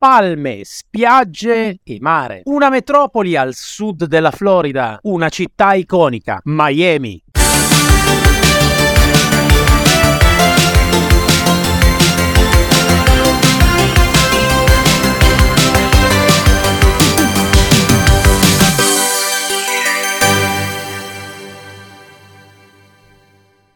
palme, spiagge e mare. Una metropoli al sud della Florida, una città iconica, Miami.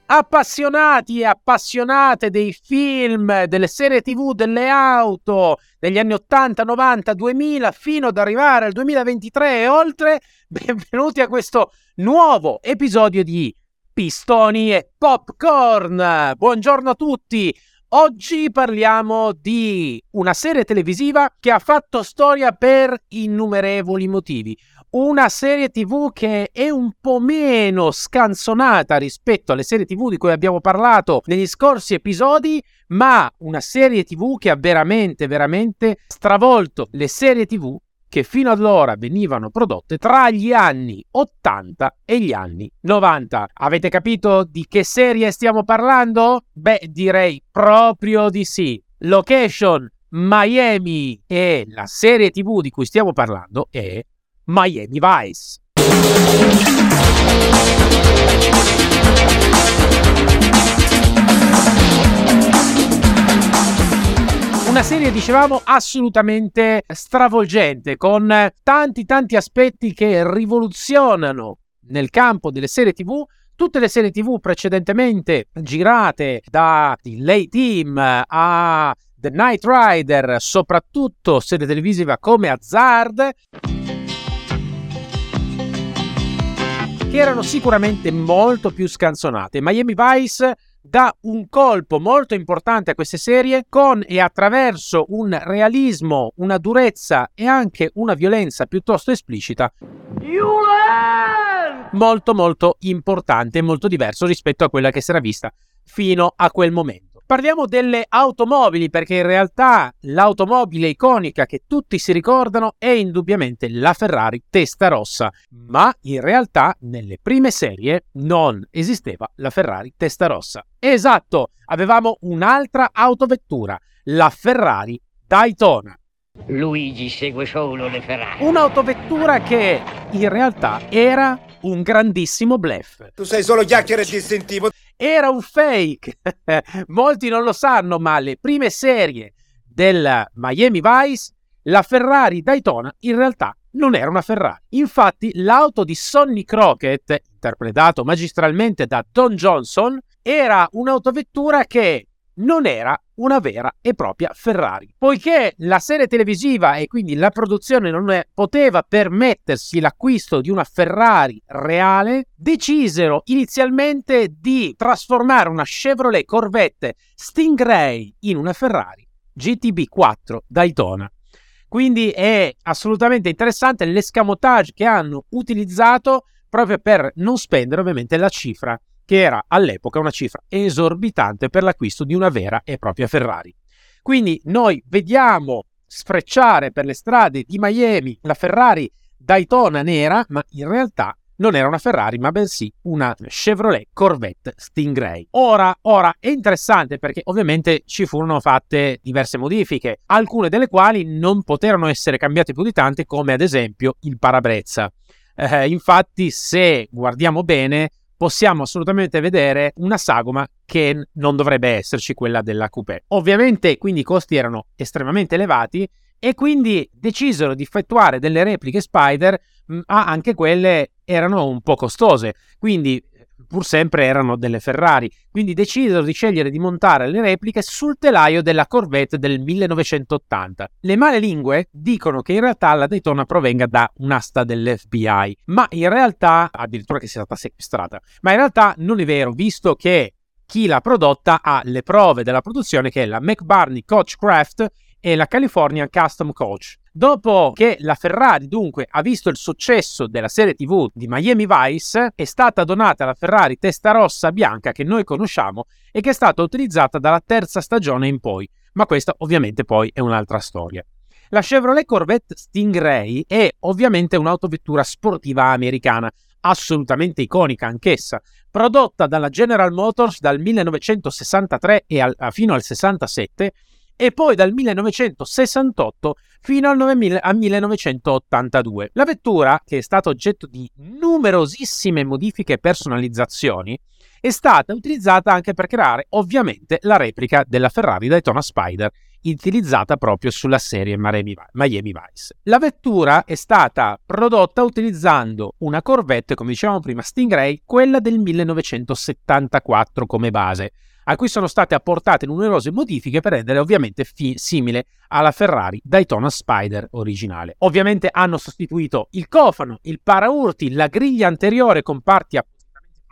Appassionati e appassionate dei film, delle serie tv, delle auto degli anni 80, 90, 2000 fino ad arrivare al 2023 e oltre, benvenuti a questo nuovo episodio di Pistoni e Popcorn. Buongiorno a tutti. Oggi parliamo di una serie televisiva che ha fatto storia per innumerevoli motivi una serie tv che è un po' meno scanzonata rispetto alle serie tv di cui abbiamo parlato negli scorsi episodi, ma una serie tv che ha veramente, veramente stravolto le serie tv che fino ad ora venivano prodotte tra gli anni 80 e gli anni 90. Avete capito di che serie stiamo parlando? Beh, direi proprio di sì. Location Miami e la serie tv di cui stiamo parlando è Miami Vice. Una serie, dicevamo, assolutamente stravolgente, con tanti tanti aspetti che rivoluzionano nel campo delle serie TV tutte le serie TV precedentemente girate da Lay Team a The Night Rider, soprattutto serie televisiva come Hazard, che erano sicuramente molto più scanzonate. Miami Vice dà un colpo molto importante a queste serie con e attraverso un realismo, una durezza e anche una violenza piuttosto esplicita molto molto importante e molto diverso rispetto a quella che si era vista fino a quel momento. Parliamo delle automobili perché in realtà l'automobile iconica che tutti si ricordano è indubbiamente la Ferrari testa rossa, ma in realtà nelle prime serie non esisteva la Ferrari testa rossa. Esatto, avevamo un'altra autovettura, la Ferrari Daytona. Luigi segue solo le Ferrari. Un'autovettura che in realtà era un grandissimo bluff. Tu sei solo chiacchiere distintivo era un fake. Molti non lo sanno, ma le prime serie del Miami Vice, la Ferrari Daytona in realtà non era una Ferrari. Infatti, l'auto di Sonny Crockett, interpretato magistralmente da Don Johnson, era un'autovettura che non era una vera e propria Ferrari. Poiché la serie televisiva e quindi la produzione non è, poteva permettersi l'acquisto di una Ferrari reale, decisero inizialmente di trasformare una Chevrolet Corvette Stingray in una Ferrari GTB4 Daytona. Quindi è assolutamente interessante l'escamotage che hanno utilizzato proprio per non spendere ovviamente la cifra che era all'epoca una cifra esorbitante per l'acquisto di una vera e propria Ferrari. Quindi noi vediamo sfrecciare per le strade di Miami la Ferrari Daytona nera, ma in realtà non era una Ferrari, ma bensì una Chevrolet Corvette Stingray. Ora, ora è interessante perché ovviamente ci furono fatte diverse modifiche, alcune delle quali non poterono essere cambiate più di tante, come ad esempio il parabrezza. Eh, infatti, se guardiamo bene, possiamo assolutamente vedere una sagoma che non dovrebbe esserci quella della coupé. Ovviamente quindi i costi erano estremamente elevati e quindi decisero di effettuare delle repliche Spider, ma anche quelle erano un po' costose. Quindi pur sempre erano delle Ferrari, quindi decisero di scegliere di montare le repliche sul telaio della Corvette del 1980. Le male lingue dicono che in realtà la Daytona provenga da un'asta dell'FBI, ma in realtà addirittura che sia stata sequestrata, ma in realtà non è vero, visto che chi l'ha prodotta ha le prove della produzione che è la McBarney Coachcraft e la California Custom Coach. Dopo che la Ferrari dunque ha visto il successo della serie TV di Miami Vice, è stata donata la Ferrari testa rossa bianca che noi conosciamo e che è stata utilizzata dalla terza stagione in poi, ma questa ovviamente poi è un'altra storia. La Chevrolet Corvette Stingray è ovviamente un'autovettura sportiva americana, assolutamente iconica anch'essa, prodotta dalla General Motors dal 1963 e al, fino al 67 e poi dal 1968 fino al 1982. La vettura, che è stata oggetto di numerosissime modifiche e personalizzazioni, è stata utilizzata anche per creare ovviamente la replica della Ferrari Daytona Spider utilizzata proprio sulla serie Miami Vice. La vettura è stata prodotta utilizzando una Corvette, come dicevamo prima, Stingray, quella del 1974 come base, a cui sono state apportate numerose modifiche per rendere ovviamente fi- simile alla Ferrari Daytona Spider originale. Ovviamente hanno sostituito il cofano, il paraurti, la griglia anteriore con parti appositamente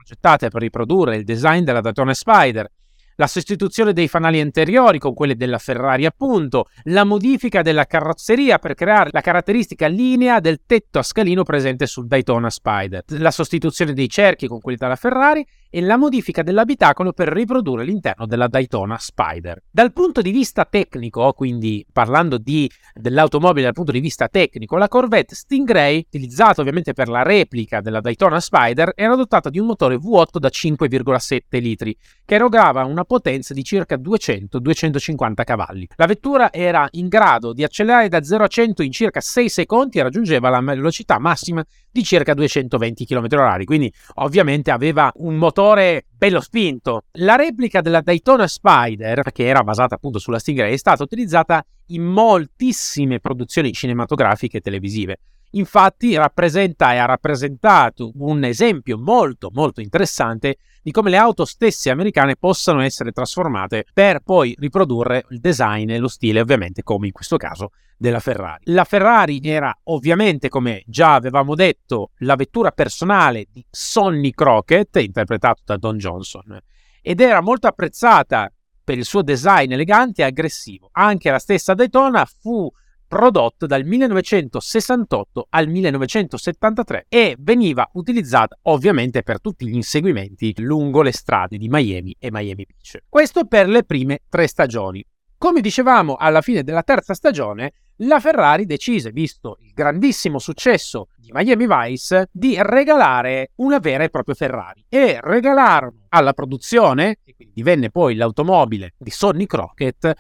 progettate per riprodurre il design della Daytona Spider, la sostituzione dei fanali anteriori con quelli della Ferrari appunto, la modifica della carrozzeria per creare la caratteristica linea del tetto a scalino presente sul Daytona Spider, la sostituzione dei cerchi con quelli della Ferrari e la modifica dell'abitacolo per riprodurre l'interno della Daytona Spider. Dal punto di vista tecnico, quindi parlando di, dell'automobile dal punto di vista tecnico, la Corvette Stingray, utilizzata ovviamente per la replica della Daytona Spider, era dotata di un motore V8 da 5,7 litri, che erogava una potenza di circa 200-250 cavalli. La vettura era in grado di accelerare da 0 a 100 in circa 6 secondi e raggiungeva la velocità massima di circa 220 km/h, quindi ovviamente aveva un motore bello spinto. La replica della Daytona Spider, che era basata appunto sulla Stingray, è stata utilizzata in moltissime produzioni cinematografiche e televisive. Infatti rappresenta e ha rappresentato un esempio molto molto interessante di come le auto stesse americane possano essere trasformate per poi riprodurre il design e lo stile, ovviamente come in questo caso della Ferrari. La Ferrari era ovviamente, come già avevamo detto, la vettura personale di Sonny Crockett, interpretato da Don Johnson, ed era molto apprezzata per il suo design elegante e aggressivo. Anche la stessa Daytona fu prodotta dal 1968 al 1973 e veniva utilizzata ovviamente per tutti gli inseguimenti lungo le strade di Miami e Miami Beach. Questo per le prime tre stagioni. Come dicevamo alla fine della terza stagione, la Ferrari decise, visto il grandissimo successo di Miami Vice, di regalare una vera e propria Ferrari e regalarono alla produzione, e quindi divenne poi l'automobile di Sonny Crockett,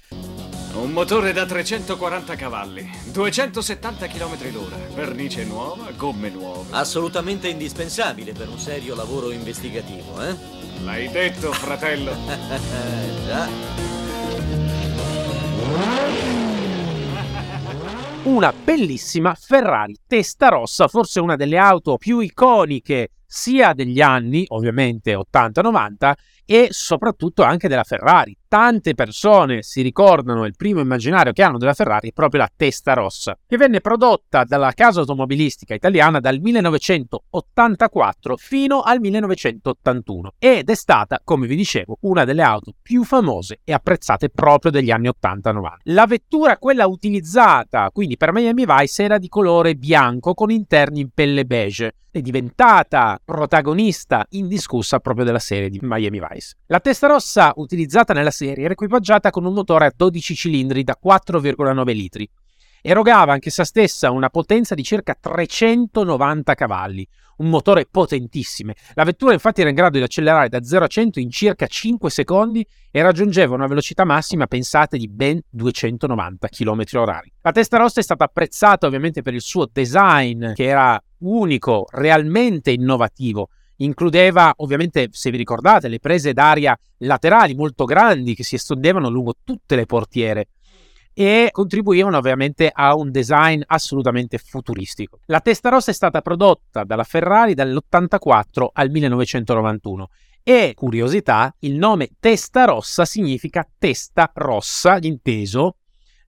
un motore da 340 cavalli, 270 km l'ora, vernice nuova, gomme nuove. Assolutamente indispensabile per un serio lavoro investigativo, eh? L'hai detto, fratello. Già. una bellissima Ferrari testa rossa, forse una delle auto più iconiche sia degli anni, ovviamente 80-90, e soprattutto anche della Ferrari. Tante persone si ricordano il primo immaginario che hanno della Ferrari è proprio la testa rossa, che venne prodotta dalla casa automobilistica italiana dal 1984 fino al 1981 ed è stata, come vi dicevo, una delle auto più famose e apprezzate proprio degli anni 80-90. La vettura, quella utilizzata quindi per Miami Vice, era di colore bianco con interni in pelle beige è diventata protagonista indiscussa proprio della serie di Miami Vice. La testa rossa utilizzata nella serie era equipaggiata con un motore a 12 cilindri da 4,9 litri. Erogava anche essa stessa una potenza di circa 390 cavalli, un motore potentissimo. La vettura infatti era in grado di accelerare da 0 a 100 in circa 5 secondi e raggiungeva una velocità massima, pensate, di ben 290 km/h. La testa rossa è stata apprezzata ovviamente per il suo design, che era unico, realmente innovativo. Includeva ovviamente, se vi ricordate, le prese d'aria laterali molto grandi che si estendevano lungo tutte le portiere e contribuivano ovviamente a un design assolutamente futuristico. La testa rossa è stata prodotta dalla Ferrari dall'84 al 1991 e, curiosità, il nome testa rossa significa testa rossa, inteso,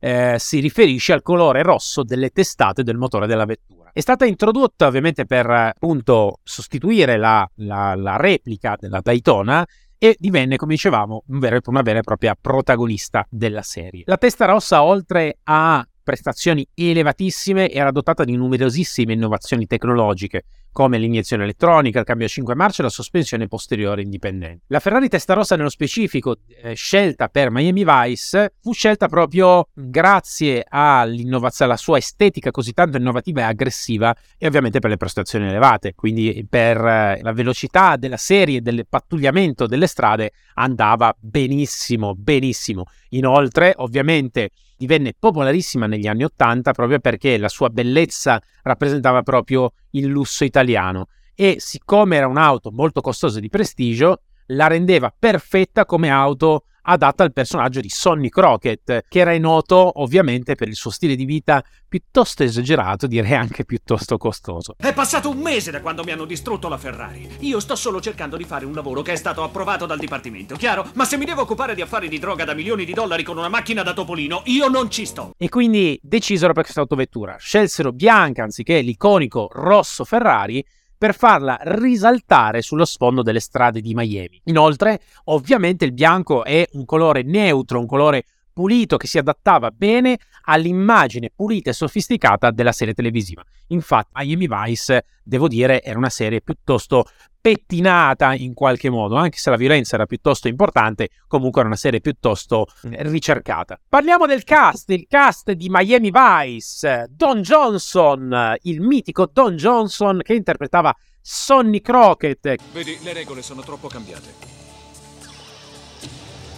eh, si riferisce al colore rosso delle testate del motore della vettura. È stata introdotta ovviamente per appunto sostituire la, la, la replica della Daytona e divenne, come dicevamo, una vera e propria protagonista della serie. La testa rossa, oltre a prestazioni elevatissime, era dotata di numerosissime innovazioni tecnologiche, come l'iniezione elettronica, il cambio a 5 marce e la sospensione posteriore indipendente. La Ferrari Testarossa nello specifico, eh, scelta per Miami Vice, fu scelta proprio grazie alla sua estetica così tanto innovativa e aggressiva e ovviamente per le prestazioni elevate, quindi per eh, la velocità della serie, del pattugliamento delle strade andava benissimo, benissimo. Inoltre, ovviamente, divenne popolarissima negli anni Ottanta proprio perché la sua bellezza rappresentava proprio il lusso italiano. E siccome era un'auto molto costosa di prestigio, la rendeva perfetta come auto adatta al personaggio di Sonny Crockett, che era noto ovviamente per il suo stile di vita piuttosto esagerato, direi anche piuttosto costoso. È passato un mese da quando mi hanno distrutto la Ferrari. Io sto solo cercando di fare un lavoro che è stato approvato dal Dipartimento, chiaro? Ma se mi devo occupare di affari di droga da milioni di dollari con una macchina da topolino, io non ci sto. E quindi decisero per questa autovettura. Scelsero bianca anziché l'iconico rosso Ferrari per farla risaltare sullo sfondo delle strade di Miami. Inoltre, ovviamente il bianco è un colore neutro, un colore pulito che si adattava bene all'immagine pulita e sofisticata della serie televisiva. Infatti, Miami Vice, devo dire, era una serie piuttosto pettinata in qualche modo, anche se la violenza era piuttosto importante, comunque era una serie piuttosto eh, ricercata. Parliamo del cast, il cast di Miami Vice, Don Johnson, il mitico Don Johnson che interpretava Sonny Crockett. Vedi, le regole sono troppo cambiate.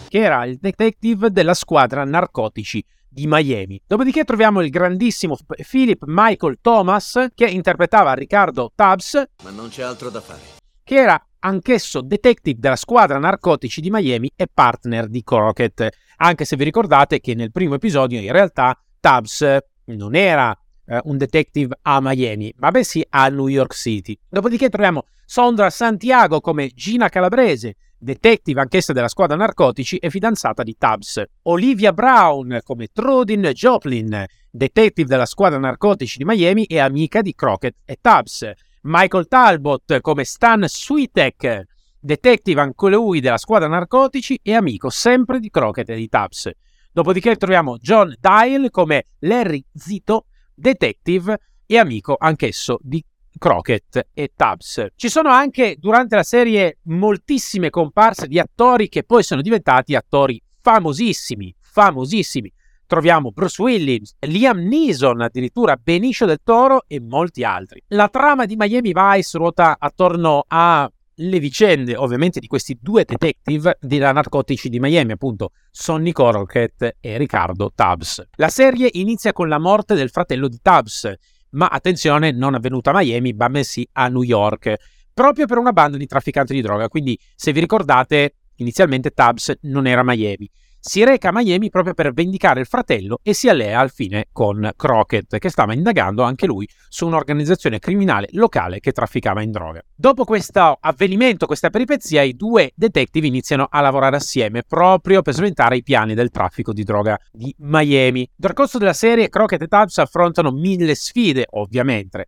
Che era il detective della squadra narcotici di Miami. Dopodiché troviamo il grandissimo Philip Michael Thomas che interpretava Riccardo Tubbs. Ma non c'è altro da fare che era anch'esso detective della squadra narcotici di Miami e partner di Crockett, anche se vi ricordate che nel primo episodio in realtà Tubbs non era eh, un detective a Miami, ma bensì a New York City. Dopodiché troviamo Sondra Santiago come Gina Calabrese, detective anch'essa della squadra narcotici e fidanzata di Tubbs. Olivia Brown come Trudin Joplin, detective della squadra narcotici di Miami e amica di Crockett e Tubbs. Michael Talbot come Stan Switek, detective anche lui della squadra narcotici e amico sempre di Crockett e di Tubbs. Dopodiché troviamo John Dial come Larry Zito, detective e amico anch'esso di Crockett e Tubbs. Ci sono anche durante la serie moltissime comparse di attori che poi sono diventati attori famosissimi, famosissimi troviamo Bruce Willis, Liam Neeson, addirittura Benicio del Toro e molti altri. La trama di Miami Vice ruota attorno a le vicende ovviamente di questi due detective della narcotici di Miami, appunto Sonny Crockett e Riccardo Tubbs. La serie inizia con la morte del fratello di Tubbs, ma attenzione, non avvenuta a Miami, ma bensì a New York, proprio per una banda di trafficanti di droga. Quindi, se vi ricordate, inizialmente Tubbs non era a Miami si reca a Miami proprio per vendicare il fratello e si allea al fine con Crockett, che stava indagando anche lui su un'organizzazione criminale locale che trafficava in droga. Dopo questo avvenimento, questa peripezia, i due detective iniziano a lavorare assieme proprio per sventare i piani del traffico di droga di Miami. Nel corso della serie, Crockett e Tubbs affrontano mille sfide, ovviamente,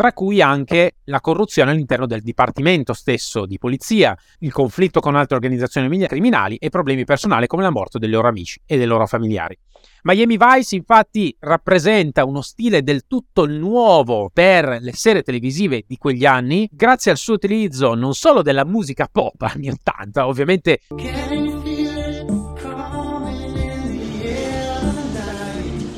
tra cui anche la corruzione all'interno del dipartimento stesso di polizia, il conflitto con altre organizzazioni criminali e problemi personali come la morte dei loro amici e dei loro familiari. Miami Vice infatti rappresenta uno stile del tutto nuovo per le serie televisive di quegli anni, grazie al suo utilizzo non solo della musica pop anni 80, ovviamente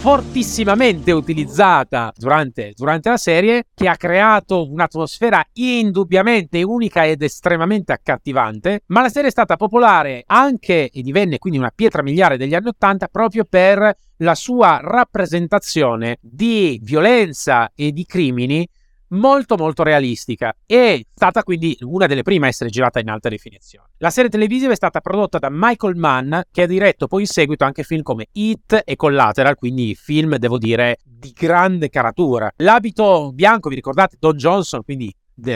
fortissimamente utilizzata durante, durante, la serie, che ha creato un'atmosfera indubbiamente unica ed estremamente accattivante, ma la serie è stata popolare anche e divenne quindi una pietra miliare degli anni Ottanta proprio per la sua rappresentazione di violenza e di crimini molto molto realistica e è stata quindi una delle prime a essere girata in alta definizione. La serie televisiva è stata prodotta da Michael Mann che ha diretto poi in seguito anche film come It e Collateral, quindi film devo dire di grande caratura. L'abito bianco, vi ricordate Don Johnson, quindi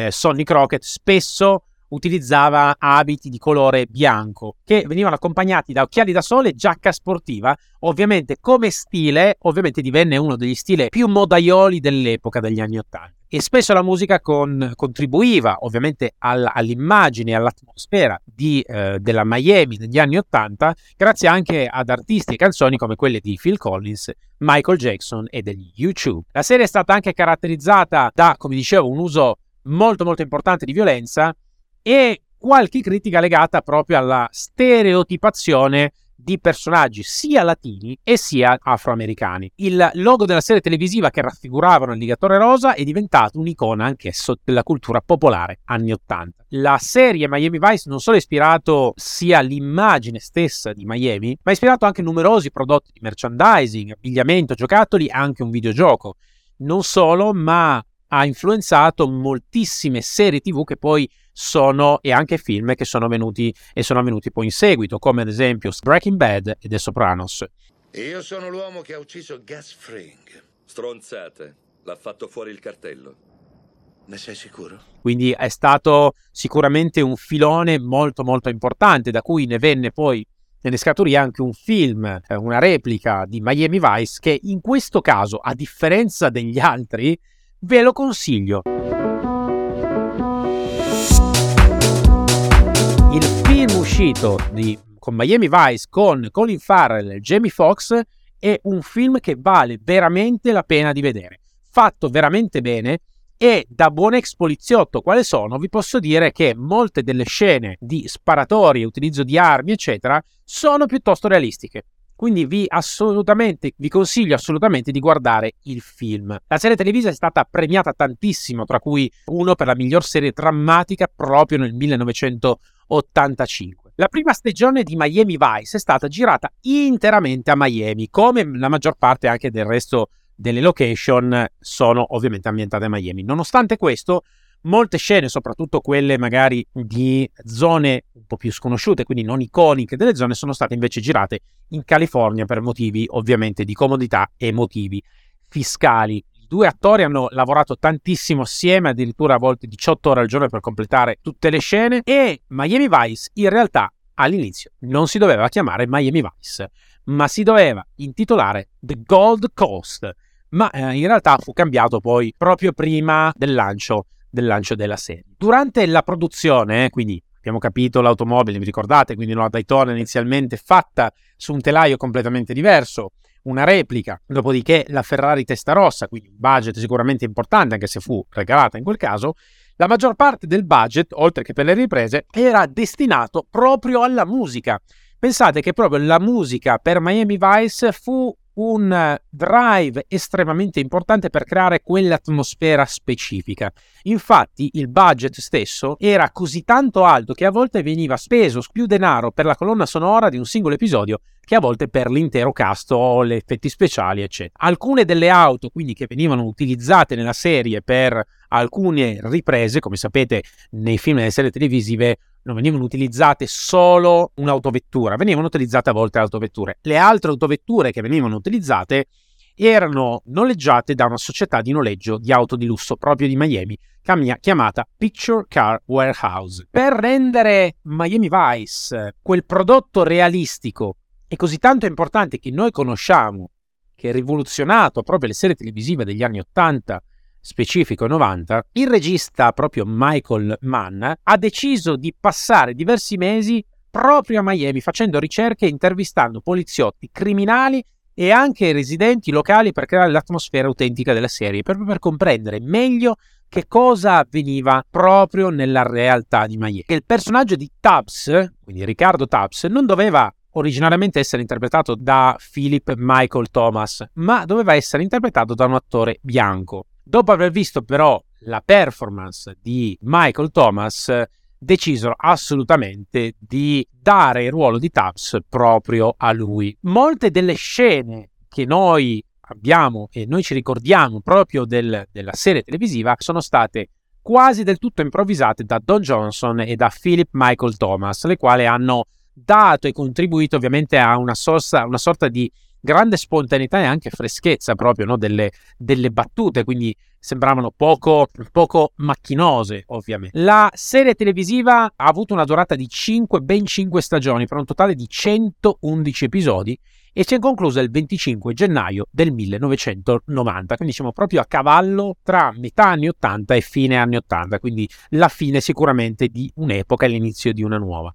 Sonny Crockett, spesso utilizzava abiti di colore bianco che venivano accompagnati da occhiali da sole e giacca sportiva. Ovviamente come stile, ovviamente divenne uno degli stili più modaioli dell'epoca degli anni Ottanta. E spesso la musica con, contribuiva ovviamente all, all'immagine all'atmosfera di, eh, della Miami degli anni Ottanta, grazie anche ad artisti e canzoni come quelle di Phil Collins, Michael Jackson e degli YouTube. La serie è stata anche caratterizzata da, come dicevo, un uso molto molto importante di violenza e qualche critica legata proprio alla stereotipazione di personaggi sia latini e sia afroamericani. Il logo della serie televisiva che raffiguravano il ligatore rosa è diventato un'icona anch'esso della cultura popolare anni 80. La serie Miami Vice non solo ha ispirato sia l'immagine stessa di Miami, ma ha ispirato anche numerosi prodotti di merchandising, abbigliamento, giocattoli e anche un videogioco. Non solo, ma ha influenzato moltissime serie TV che poi sono e anche film che sono venuti e sono venuti poi in seguito, come ad esempio Breaking Bad e The Sopranos. Io sono l'uomo che ha ucciso Gus Fring. Stronzate. L'ha fatto fuori il cartello. Ne sei sicuro? Quindi è stato sicuramente un filone molto molto importante, da cui ne venne poi ne scaturì anche un film, eh, una replica di Miami Vice che in questo caso, a differenza degli altri, ve lo consiglio. Il film uscito di, con Miami Vice con Colin Farrell e Jamie Foxx è un film che vale veramente la pena di vedere. Fatto veramente bene e da buon ex poliziotto quale sono, vi posso dire che molte delle scene di sparatorie, utilizzo di armi, eccetera, sono piuttosto realistiche. Quindi vi, assolutamente, vi consiglio assolutamente di guardare il film. La serie televisiva è stata premiata tantissimo, tra cui uno per la miglior serie drammatica proprio nel 1985. La prima stagione di Miami Vice è stata girata interamente a Miami, come la maggior parte anche del resto delle location sono ovviamente ambientate a Miami. Nonostante questo, molte scene, soprattutto quelle magari di zone un po' più sconosciute, quindi non iconiche delle zone, sono state invece girate in California per motivi ovviamente di comodità e motivi fiscali. I due attori hanno lavorato tantissimo assieme, addirittura a volte 18 ore al giorno per completare tutte le scene e Miami Vice in realtà all'inizio non si doveva chiamare Miami Vice, ma si doveva intitolare The Gold Coast, ma eh, in realtà fu cambiato poi proprio prima del lancio del lancio della serie. Durante la produzione, quindi abbiamo capito l'automobile, vi ricordate, quindi una Daytona inizialmente fatta su un telaio completamente diverso, una replica, dopodiché la Ferrari testa rossa, quindi un budget sicuramente importante anche se fu regalata in quel caso, la maggior parte del budget, oltre che per le riprese, era destinato proprio alla musica. Pensate che proprio la musica per Miami Vice fu un drive estremamente importante per creare quell'atmosfera specifica. Infatti il budget stesso era così tanto alto che a volte veniva speso più denaro per la colonna sonora di un singolo episodio che a volte per l'intero cast o gli effetti speciali, eccetera. Alcune delle auto, quindi, che venivano utilizzate nella serie per alcune riprese, come sapete nei film e nelle serie televisive non venivano utilizzate solo un'autovettura, venivano utilizzate a volte autovetture. Le altre autovetture che venivano utilizzate erano noleggiate da una società di noleggio di auto di lusso proprio di Miami, chiamata Picture Car Warehouse. Per rendere Miami Vice quel prodotto realistico e così tanto importante che noi conosciamo, che ha rivoluzionato proprio le serie televisive degli anni 80 specifico 90, il regista proprio Michael Mann ha deciso di passare diversi mesi proprio a Miami facendo ricerche e intervistando poliziotti, criminali e anche residenti locali per creare l'atmosfera autentica della serie, proprio per comprendere meglio che cosa avveniva proprio nella realtà di Miami. Il personaggio di Tubbs, quindi Riccardo Tubbs, non doveva originariamente essere interpretato da Philip Michael Thomas, ma doveva essere interpretato da un attore bianco. Dopo aver visto però la performance di Michael Thomas, decisero assolutamente di dare il ruolo di Tubbs proprio a lui. Molte delle scene che noi abbiamo e noi ci ricordiamo proprio del, della serie televisiva sono state quasi del tutto improvvisate da Don Johnson e da Philip Michael Thomas, le quali hanno dato e contribuito ovviamente a una, sorsa, una sorta di grande spontaneità e anche freschezza proprio no? delle, delle, battute, quindi sembravano poco, poco, macchinose ovviamente. La serie televisiva ha avuto una durata di 5, ben 5 stagioni per un totale di 111 episodi e si è conclusa il 25 gennaio del 1990, quindi siamo proprio a cavallo tra metà anni 80 e fine anni 80, quindi la fine sicuramente di un'epoca e l'inizio di una nuova.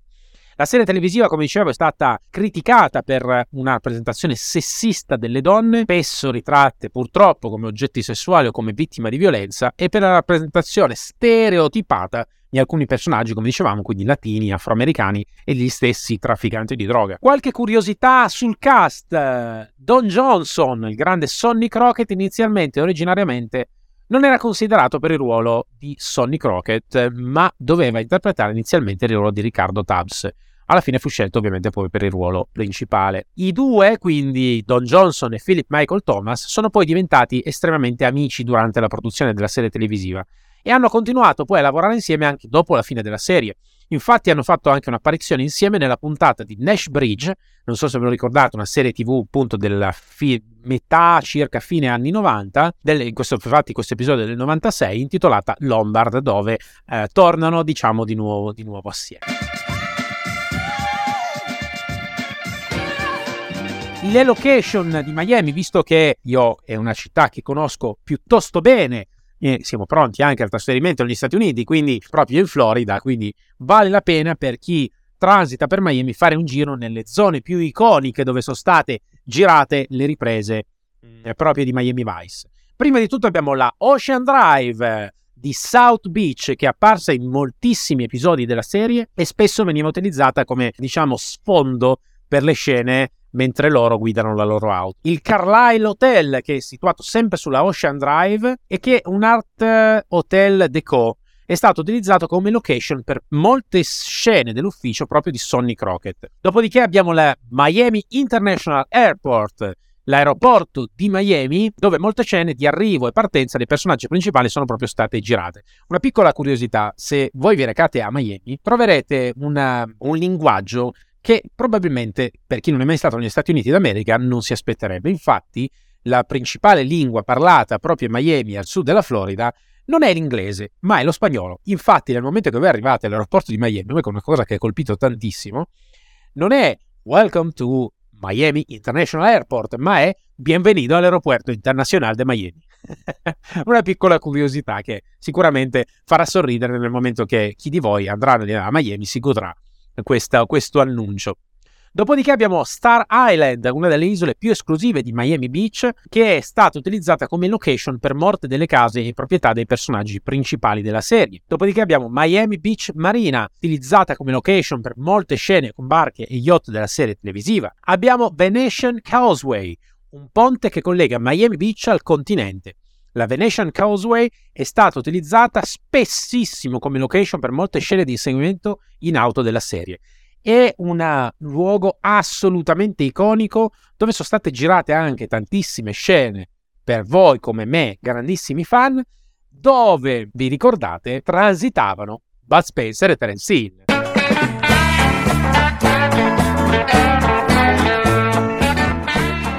La serie televisiva, come dicevo, è stata criticata per una rappresentazione sessista delle donne, spesso ritratte purtroppo come oggetti sessuali o come vittime di violenza, e per la rappresentazione stereotipata di alcuni personaggi, come dicevamo, quindi latini, afroamericani e gli stessi trafficanti di droga. Qualche curiosità sul cast. Don Johnson, il grande Sonny Crockett, inizialmente, originariamente, non era considerato per il ruolo di Sonny Crockett, ma doveva interpretare inizialmente il ruolo di Riccardo Tubbs. Alla fine fu scelto ovviamente poi per il ruolo principale. I due, quindi Don Johnson e Philip Michael Thomas, sono poi diventati estremamente amici durante la produzione della serie televisiva e hanno continuato poi a lavorare insieme anche dopo la fine della serie. Infatti hanno fatto anche un'apparizione insieme nella puntata di Nash Bridge, non so se ve lo ricordate, una serie tv appunto della fi- metà circa fine anni 90, del, in questo, infatti questo episodio del 96 intitolata Lombard, dove eh, tornano diciamo di nuovo, di nuovo assieme. Le location di Miami, visto che io è una città che conosco piuttosto bene, e siamo pronti anche al trasferimento negli Stati Uniti, quindi proprio in Florida, quindi vale la pena per chi transita per Miami fare un giro nelle zone più iconiche dove sono state girate le riprese mm. eh, proprio di Miami Vice. Prima di tutto abbiamo la Ocean Drive di South Beach che è apparsa in moltissimi episodi della serie e spesso veniva utilizzata come diciamo sfondo per le scene mentre loro guidano la loro auto. Il Carlisle Hotel, che è situato sempre sulla Ocean Drive e che è un art hotel deco, è stato utilizzato come location per molte scene dell'ufficio proprio di Sonny Crockett. Dopodiché abbiamo la Miami International Airport, l'aeroporto di Miami, dove molte scene di arrivo e partenza dei personaggi principali sono proprio state girate. Una piccola curiosità, se voi vi recate a Miami, troverete una, un linguaggio che probabilmente per chi non è mai stato negli Stati Uniti d'America non si aspetterebbe. Infatti, la principale lingua parlata proprio a Miami, al sud della Florida, non è l'inglese, ma è lo spagnolo. Infatti, nel momento che voi arrivate all'aeroporto di Miami, è una cosa che ha colpito tantissimo, non è Welcome to Miami International Airport, ma è Bienvenido all'aeroporto internazionale di Miami. una piccola curiosità che sicuramente farà sorridere nel momento che chi di voi andrà a Miami si godrà questa, questo annuncio. Dopodiché abbiamo Star Island, una delle isole più esclusive di Miami Beach, che è stata utilizzata come location per morte delle case e proprietà dei personaggi principali della serie. Dopodiché abbiamo Miami Beach Marina, utilizzata come location per molte scene con barche e yacht della serie televisiva. Abbiamo Venetian Causeway, un ponte che collega Miami Beach al continente. La Venetian Causeway è stata utilizzata spessissimo come location per molte scene di inseguimento in auto della serie. È un luogo assolutamente iconico dove sono state girate anche tantissime scene per voi come me, grandissimi fan, dove, vi ricordate, transitavano Bud Spencer e Terence Hill.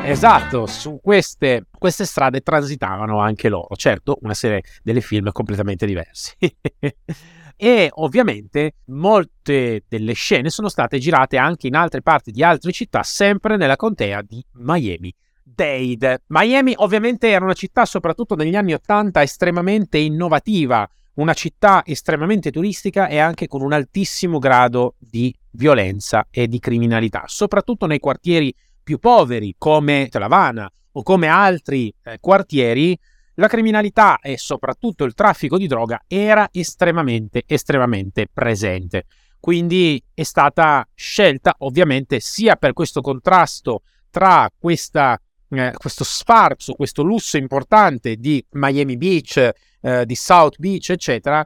Esatto, su queste, queste, strade transitavano anche loro. Certo, una serie delle film completamente diversi. e ovviamente molte delle scene sono state girate anche in altre parti di altre città, sempre nella contea di Miami. Dade. Miami ovviamente era una città, soprattutto negli anni 80, estremamente innovativa, una città estremamente turistica e anche con un altissimo grado di violenza e di criminalità, soprattutto nei quartieri più poveri come Havana o come altri eh, quartieri, la criminalità e soprattutto il traffico di droga era estremamente, estremamente presente. Quindi è stata scelta ovviamente sia per questo contrasto tra questa, eh, questo sfarzo, questo lusso importante di Miami Beach, eh, di South Beach, eccetera,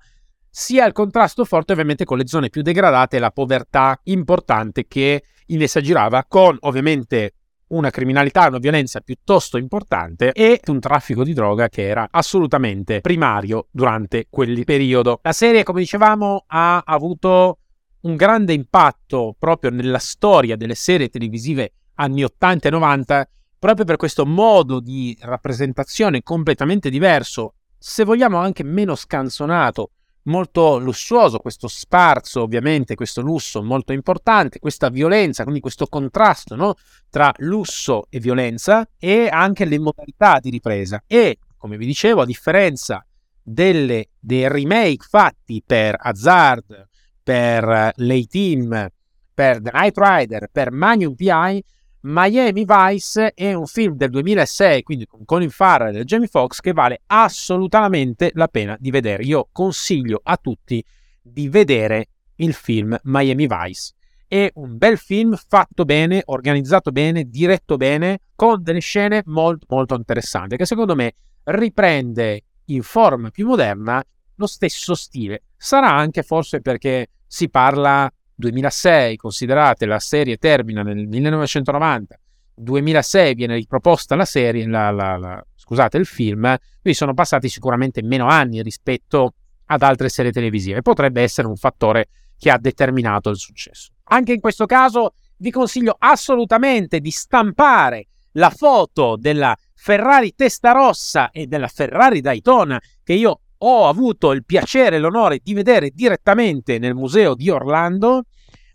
sia il contrasto forte ovviamente con le zone più degradate e la povertà importante che in essa girava, con ovviamente una criminalità, una violenza piuttosto importante e un traffico di droga che era assolutamente primario durante quel periodo. La serie, come dicevamo, ha avuto un grande impatto proprio nella storia delle serie televisive anni 80 e 90 proprio per questo modo di rappresentazione completamente diverso, se vogliamo anche meno scanzonato, molto lussuoso, questo sparso ovviamente, questo lusso molto importante, questa violenza, quindi questo contrasto no? tra lusso e violenza e anche le modalità di ripresa. E, come vi dicevo, a differenza delle, dei remake fatti per Hazard, per l'A-Team, per The Night Rider, per Magnum PI, Miami Vice è un film del 2006, quindi con Colin Farrell e Jamie Foxx, che vale assolutamente la pena di vedere. Io consiglio a tutti di vedere il film Miami Vice. È un bel film fatto bene, organizzato bene, diretto bene, con delle scene molto molto interessanti, che secondo me riprende in forma più moderna lo stesso stile. Sarà anche forse perché si parla 2006, considerate la serie termina nel 1990, 2006 viene riproposta la serie, la, la, la, scusate, il film, quindi sono passati sicuramente meno anni rispetto ad altre serie televisive. Potrebbe essere un fattore che ha determinato il successo. Anche in questo caso vi consiglio assolutamente di stampare la foto della Ferrari Testarossa e della Ferrari Daytona che io ho avuto il piacere e l'onore di vedere direttamente nel museo di Orlando,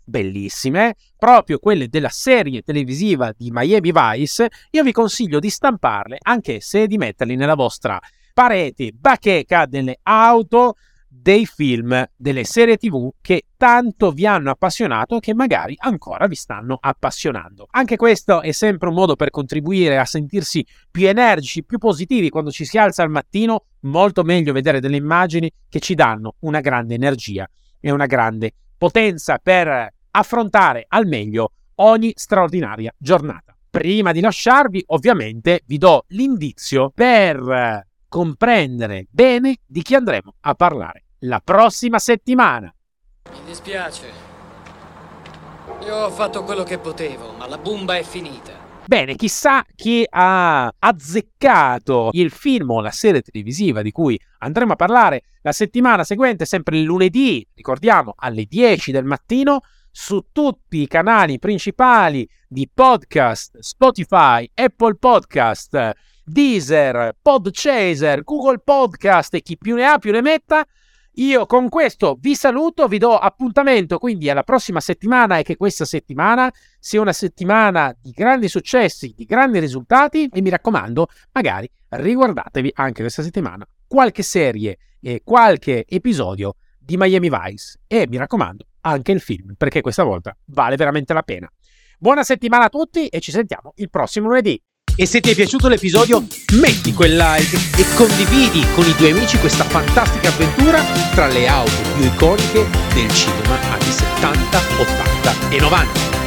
bellissime, proprio quelle della serie televisiva di Miami Vice, io vi consiglio di stamparle, anche se di metterli nella vostra parete bacheca delle auto, dei film, delle serie tv che tanto vi hanno appassionato e che magari ancora vi stanno appassionando. Anche questo è sempre un modo per contribuire a sentirsi più energici, più positivi quando ci si alza al mattino, molto meglio vedere delle immagini che ci danno una grande energia e una grande potenza per affrontare al meglio ogni straordinaria giornata. Prima di lasciarvi, ovviamente, vi do l'indizio per comprendere bene di chi andremo a parlare la prossima settimana. Mi dispiace. Io ho fatto quello che potevo, ma la bomba è finita. Bene, chissà chi ha azzeccato il film o la serie televisiva di cui andremo a parlare la settimana seguente, sempre il lunedì, ricordiamo, alle 10 del mattino, su tutti i canali principali di podcast, Spotify, Apple Podcast, Deezer, Podchaser, Google Podcast e chi più ne ha più ne metta. Io con questo vi saluto, vi do appuntamento quindi alla prossima settimana e che questa settimana sia una settimana di grandi successi, di grandi risultati e mi raccomando, magari riguardatevi anche questa settimana qualche serie e qualche episodio di Miami Vice e mi raccomando anche il film perché questa volta vale veramente la pena. Buona settimana a tutti e ci sentiamo il prossimo lunedì. E se ti è piaciuto l'episodio, metti quel like e condividi con i tuoi amici questa fantastica avventura tra le auto più iconiche del cinema anni 70, 80 e 90.